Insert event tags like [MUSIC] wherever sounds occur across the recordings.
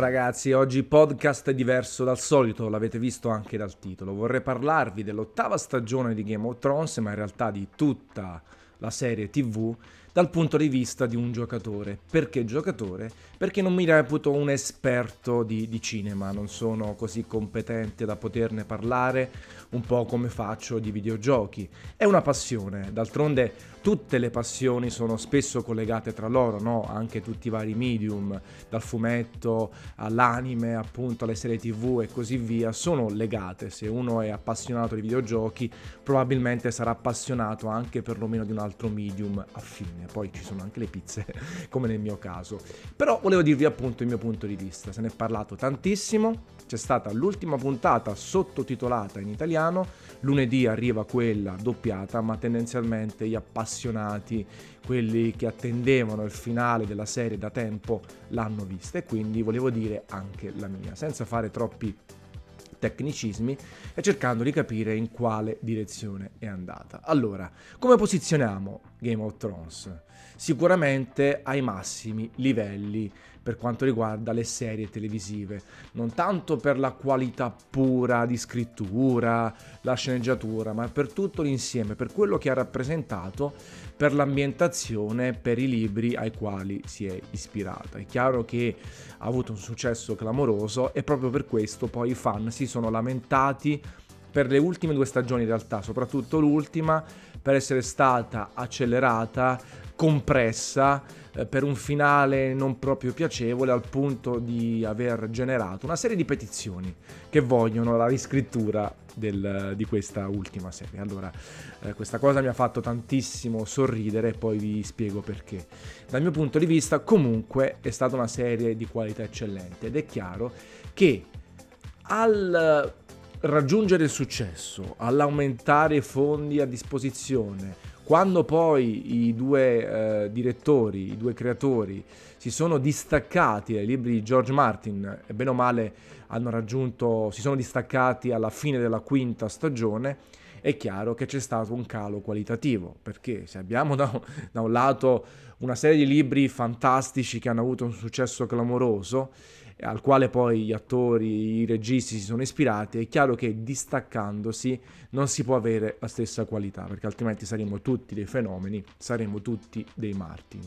ragazzi, oggi podcast diverso dal solito, l'avete visto anche dal titolo. Vorrei parlarvi dell'ottava stagione di Game of Thrones, ma in realtà di tutta la serie TV dal punto di vista di un giocatore. Perché giocatore? Perché non mi reputo un esperto di, di, cinema, non sono così competente da poterne parlare, un po' come faccio di videogiochi. È una passione, d'altronde tutte le passioni sono spesso collegate tra loro, no? Anche tutti i vari medium, dal fumetto all'anime, appunto alle serie tv e così via, sono legate. Se uno è appassionato di videogiochi, probabilmente sarà appassionato anche perlomeno di un altro medium affine. Poi ci sono anche le pizze, [LAUGHS] come nel mio caso. Però volevo dirvi appunto il mio punto di vista. Se ne è parlato tantissimo, c'è stata l'ultima puntata sottotitolata in italiano, lunedì arriva quella doppiata, ma tendenzialmente gli appassionati, quelli che attendevano il finale della serie da tempo, l'hanno vista. E quindi volevo dire anche la mia, senza fare troppi tecnicismi e cercando di capire in quale direzione è andata. Allora, come posizioniamo Game of Thrones? Sicuramente ai massimi livelli per quanto riguarda le serie televisive, non tanto per la qualità pura di scrittura, la sceneggiatura, ma per tutto l'insieme, per quello che ha rappresentato, per l'ambientazione, per i libri ai quali si è ispirata. È chiaro che ha avuto un successo clamoroso e proprio per questo poi i fan si sono lamentati per le ultime due stagioni in realtà, soprattutto l'ultima, per essere stata accelerata, compressa eh, per un finale non proprio piacevole al punto di aver generato una serie di petizioni che vogliono la riscrittura del, di questa ultima serie. Allora, eh, questa cosa mi ha fatto tantissimo sorridere e poi vi spiego perché. Dal mio punto di vista, comunque, è stata una serie di qualità eccellente ed è chiaro che al raggiungere il successo, all'aumentare i fondi a disposizione, quando poi i due eh, direttori, i due creatori si sono distaccati dai libri di George Martin e bene o male hanno raggiunto, si sono distaccati alla fine della quinta stagione, è chiaro che c'è stato un calo qualitativo, perché se abbiamo da, da un lato una serie di libri fantastici che hanno avuto un successo clamoroso, al quale poi gli attori, i registi si sono ispirati, è chiaro che distaccandosi non si può avere la stessa qualità, perché altrimenti saremmo tutti dei fenomeni, saremmo tutti dei Martin.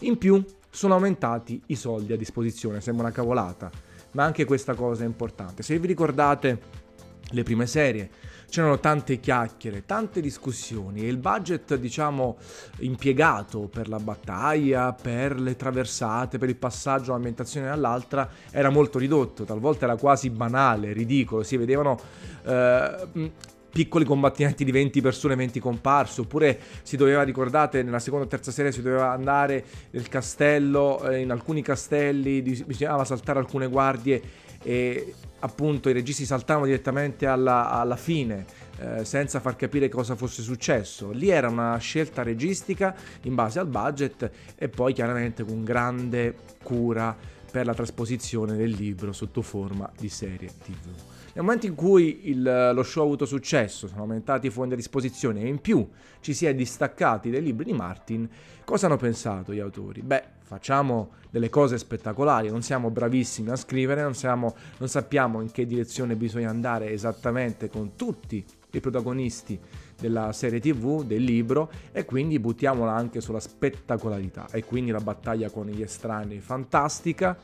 In più sono aumentati i soldi a disposizione, sembra una cavolata, ma anche questa cosa è importante. Se vi ricordate le prime serie, c'erano tante chiacchiere, tante discussioni e il budget, diciamo, impiegato per la battaglia, per le traversate, per il passaggio da un'ambientazione all'altra era molto ridotto, talvolta era quasi banale, ridicolo, si vedevano eh, piccoli combattimenti di 20 persone, 20 comparse, oppure si doveva, ricordate, nella seconda o terza serie si doveva andare nel castello, eh, in alcuni castelli bisognava saltare alcune guardie e appunto i registi saltavano direttamente alla, alla fine eh, senza far capire cosa fosse successo. Lì era una scelta registica in base al budget e poi chiaramente con grande cura per la trasposizione del libro sotto forma di serie TV. Nel momento in cui il, lo show ha avuto successo, sono aumentati i fondi a disposizione e in più ci si è distaccati dai libri di Martin, cosa hanno pensato gli autori? Beh, facciamo delle cose spettacolari, non siamo bravissimi a scrivere, non, siamo, non sappiamo in che direzione bisogna andare esattamente con tutti i protagonisti della serie tv, del libro e quindi buttiamola anche sulla spettacolarità e quindi la battaglia con gli estranei fantastica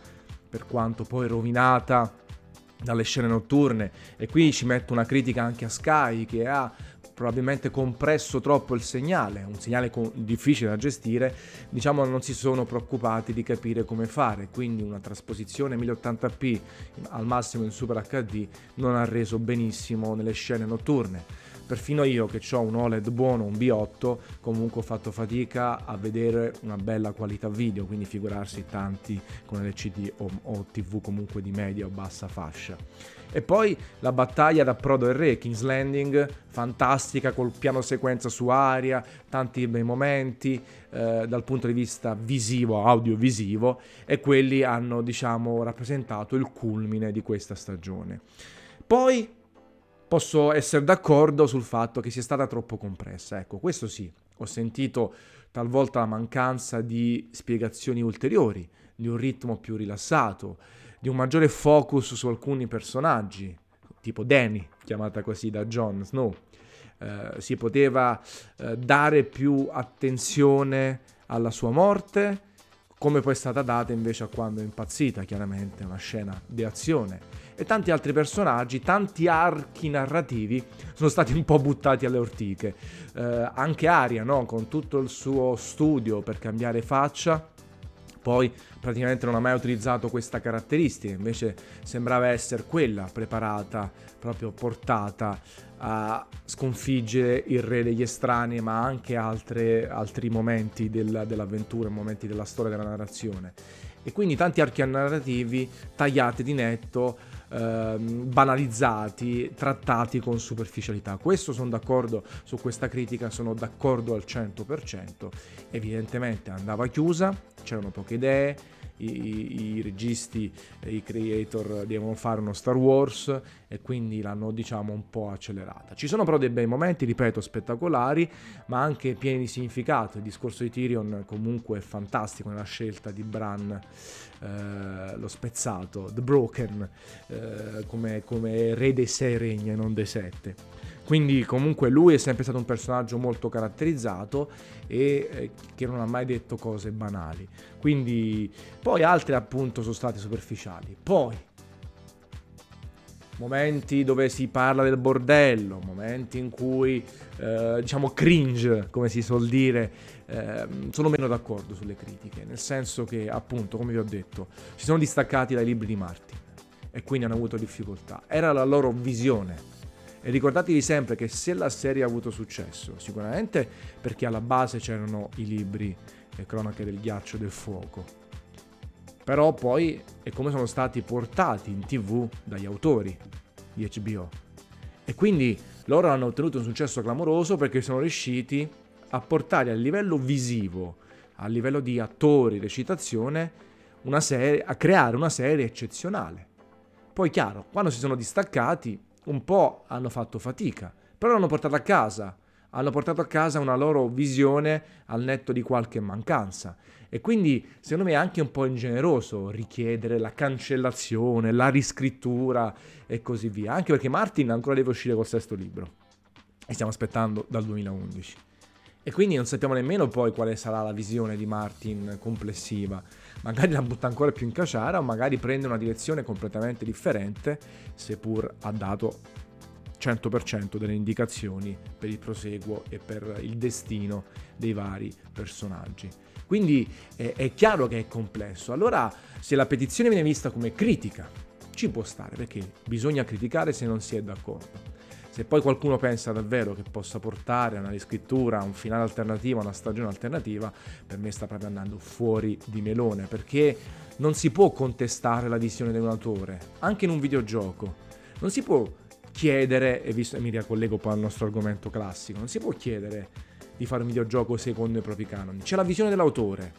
per quanto poi rovinata dalle scene notturne e qui ci metto una critica anche a Sky che ha probabilmente compresso troppo il segnale, un segnale con- difficile da gestire, diciamo non si sono preoccupati di capire come fare, quindi una trasposizione 1080p al massimo in Super HD non ha reso benissimo nelle scene notturne perfino io che ho un OLED buono, un B8, comunque ho fatto fatica a vedere una bella qualità video, quindi figurarsi tanti con LCD o, o TV comunque di media o bassa fascia. E poi la battaglia da Prodo e Re, King's Landing, fantastica col piano sequenza su aria, tanti bei momenti eh, dal punto di vista visivo, audiovisivo, e quelli hanno diciamo rappresentato il culmine di questa stagione. Poi posso essere d'accordo sul fatto che sia stata troppo compressa. Ecco, questo sì, ho sentito talvolta la mancanza di spiegazioni ulteriori, di un ritmo più rilassato, di un maggiore focus su alcuni personaggi, tipo Danny, chiamata così da Jon Snow. Eh, si poteva eh, dare più attenzione alla sua morte, come poi è stata data invece a quando è impazzita, chiaramente, una scena di azione. E tanti altri personaggi, tanti archi narrativi sono stati un po' buttati alle ortiche. Eh, anche Aria, no? con tutto il suo studio per cambiare faccia, poi praticamente non ha mai utilizzato questa caratteristica, invece sembrava essere quella preparata, proprio portata a sconfiggere il re degli estranei, ma anche altre, altri momenti del, dell'avventura, momenti della storia della narrazione. E quindi tanti archi narrativi tagliati di netto, ehm, banalizzati, trattati con superficialità. Questo sono d'accordo su questa critica, sono d'accordo al 100%. Evidentemente andava chiusa, c'erano poche idee, i, i, registi, i creator devono fare uno Star Wars e quindi l'hanno diciamo un po' accelerata. Ci sono però dei bei momenti, ripeto, spettacolari, ma anche pieni di significato. Il discorso di Tyrion comunque è fantastico nella scelta di Bran, eh, lo spezzato, The Broken, eh, come, come re dei sei regni e non dei sette. Quindi comunque lui è sempre stato un personaggio molto caratterizzato e eh, che non ha mai detto cose banali. Quindi poi altre appunto sono state superficiali. Poi momenti dove si parla del bordello, momenti in cui eh, diciamo cringe, come si suol dire, eh, sono meno d'accordo sulle critiche, nel senso che appunto, come vi ho detto, si sono distaccati dai libri di Martin e quindi hanno avuto difficoltà. Era la loro visione e ricordatevi sempre che se la serie ha avuto successo, sicuramente perché alla base c'erano i libri Le cronache del ghiaccio e del fuoco, però poi è come sono stati portati in tv dagli autori di HBO. E quindi loro hanno ottenuto un successo clamoroso perché sono riusciti a portare a livello visivo, a livello di attori, recitazione, serie, a creare una serie eccezionale. Poi chiaro, quando si sono distaccati, un po' hanno fatto fatica, però l'hanno portato a casa, hanno portato a casa una loro visione al netto di qualche mancanza. E quindi secondo me è anche un po' ingeneroso richiedere la cancellazione, la riscrittura e così via, anche perché Martin ancora deve uscire col sesto libro e stiamo aspettando dal 2011. E quindi non sappiamo nemmeno poi quale sarà la visione di Martin complessiva. Magari la butta ancora più in caciara o magari prende una direzione completamente differente, seppur ha dato 100% delle indicazioni per il proseguo e per il destino dei vari personaggi. Quindi è, è chiaro che è complesso. Allora, se la petizione viene vista come critica, ci può stare, perché bisogna criticare se non si è d'accordo. Se poi qualcuno pensa davvero che possa portare a una riscrittura, a un finale alternativo, a una stagione alternativa, per me sta proprio andando fuori di melone, perché non si può contestare la visione di un autore, anche in un videogioco. Non si può chiedere, e visto, mi ricollego poi al nostro argomento classico, non si può chiedere di fare un videogioco secondo i propri canoni. C'è la visione dell'autore,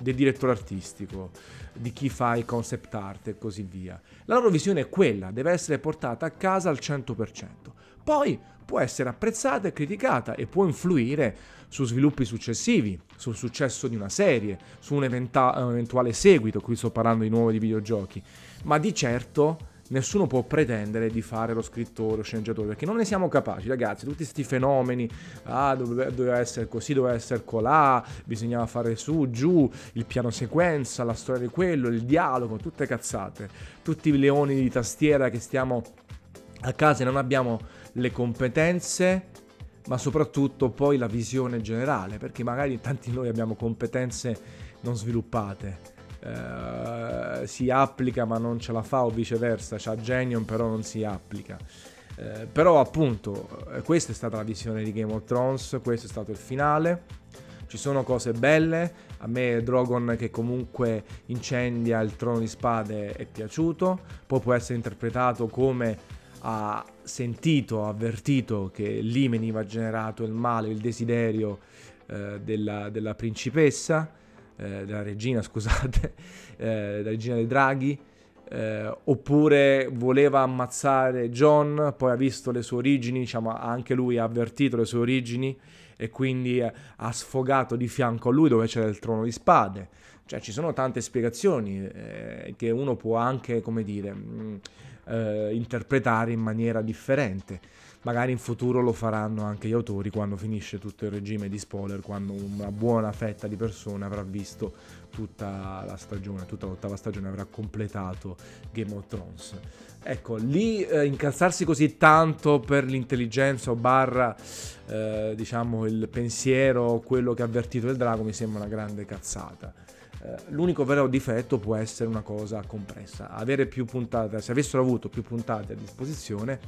del direttore artistico, di chi fa il concept art e così via. La loro visione è quella, deve essere portata a casa al 100%. Poi può essere apprezzata e criticata e può influire su sviluppi successivi, sul successo di una serie, su un, eventa- un eventuale seguito, qui sto parlando di nuovo di videogiochi, ma di certo nessuno può pretendere di fare lo scrittore o sceneggiatore perché non ne siamo capaci. Ragazzi tutti questi fenomeni ah doveva, essere così doveva essere colà bisognava fare su giù il piano sequenza la storia di quello il dialogo tutte cazzate. Tutti i leoni di tastiera che stiamo a casa e non abbiamo le competenze, ma soprattutto poi la visione generale, perché magari tanti noi abbiamo competenze non sviluppate. Eh, si applica ma non ce la fa o viceversa, c'ha Genion però non si applica. Eh, però appunto eh, questa è stata la visione di Game of Thrones, questo è stato il finale. Ci sono cose belle, a me Drogon che comunque incendia il trono di spade è piaciuto, poi può essere interpretato come ha sentito, ha avvertito che lì veniva generato il male, il desiderio eh, della, della, principessa, eh, della regina, [LAUGHS] scusate, eh, della regina dei draghi, eh, oppure voleva ammazzare John, poi ha visto le sue origini, diciamo, anche lui ha avvertito le sue origini e quindi eh, ha sfogato di fianco a lui dove c'era il trono di spade. Cioè ci sono tante spiegazioni eh, che uno può anche, come dire, mh, mm, eh, interpretare in maniera differente. Magari in futuro lo faranno anche gli autori quando finisce tutto il regime di spoiler, quando una buona fetta di persone avrà visto tutta la stagione, tutta l'ottava stagione avrà completato Game of Thrones. Ecco, lì eh, incazzarsi così tanto per l'intelligenza o barra, eh, diciamo, il pensiero, quello che ha avvertito il drago mi sembra una grande cazzata. Eh, l'unico vero difetto può essere una cosa compressa. Avere più puntate, se avessero avuto più puntate a disposizione,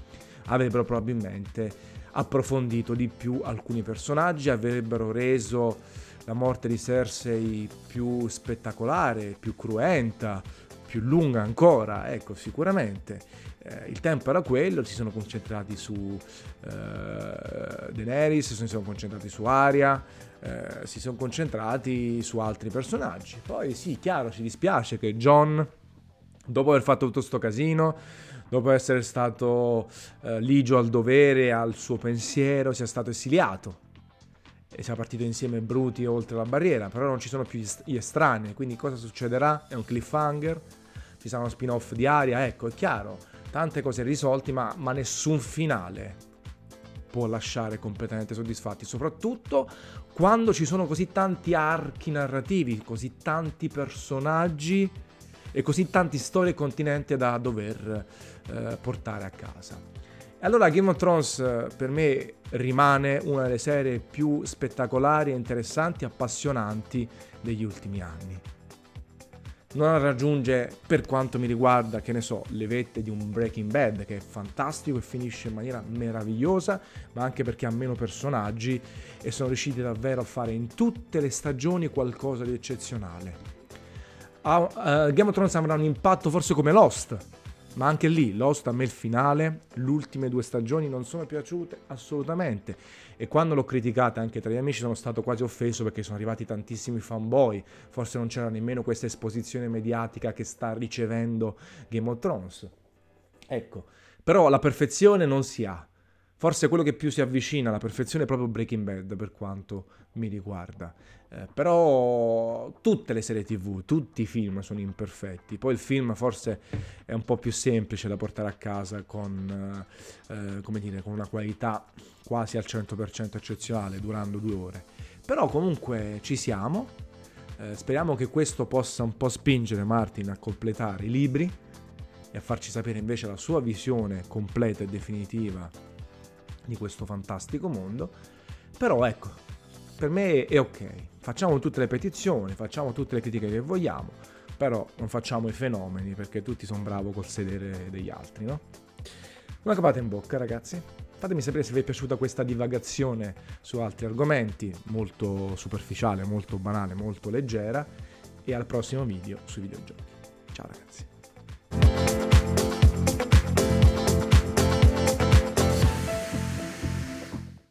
avrebbero probabilmente approfondito di più alcuni personaggi, avrebbero reso la morte di Cersei più spettacolare, più cruenta, più lunga ancora, ecco, sicuramente. Eh, il tempo era quello, si sono concentrati su eh, Daenerys, si sono concentrati su Arya, eh, si sono concentrati su altri personaggi. Poi sì, chiaro, ci dispiace che John, dopo aver fatto tutto questo casino, dopo essere stato eh, ligio al dovere, al suo pensiero, sia stato esiliato. E sia partito insieme bruti oltre la barriera, però non ci sono più gli estranei, quindi cosa succederà? È un cliffhanger, ci sarà uno spin-off di Aria, ecco, è chiaro, tante cose risolte, ma, ma nessun finale può lasciare completamente soddisfatti, soprattutto quando ci sono così tanti archi narrativi, così tanti personaggi e così tanti storie e continenti da dover eh, portare a casa. E allora Game of Thrones eh, per me rimane una delle serie più spettacolari, interessanti, appassionanti degli ultimi anni non raggiunge, per quanto mi riguarda, che ne so, le vette di un Breaking Bad, che è fantastico e finisce in maniera meravigliosa, ma anche perché ha meno personaggi e sono riusciti davvero a fare in tutte le stagioni qualcosa di eccezionale. Uh, uh, Game of Thrones avrà un impatto forse come Lost, ma anche lì, Lost a me il finale, le ultime due stagioni non sono piaciute assolutamente. E quando l'ho criticata anche tra gli amici sono stato quasi offeso perché sono arrivati tantissimi fanboy. Forse non c'era nemmeno questa esposizione mediatica che sta ricevendo Game of Thrones. Ecco, però la perfezione non si ha. Forse quello che più si avvicina alla perfezione è proprio Breaking Bad per quanto mi riguarda. Eh, però tutte le serie tv, tutti i film sono imperfetti. Poi il film forse è un po' più semplice da portare a casa con, eh, come dire, con una qualità quasi al 100% eccezionale, durando due ore. Però comunque ci siamo. Eh, speriamo che questo possa un po' spingere Martin a completare i libri e a farci sapere invece la sua visione completa e definitiva di questo fantastico mondo. Però ecco, per me è ok. Facciamo tutte le petizioni, facciamo tutte le critiche che vogliamo, però non facciamo i fenomeni perché tutti sono bravi col sedere degli altri, no? Una capata in bocca, ragazzi. Fatemi sapere se vi è piaciuta questa divagazione su altri argomenti, molto superficiale, molto banale, molto leggera. E al prossimo video sui videogiochi. Ciao ragazzi.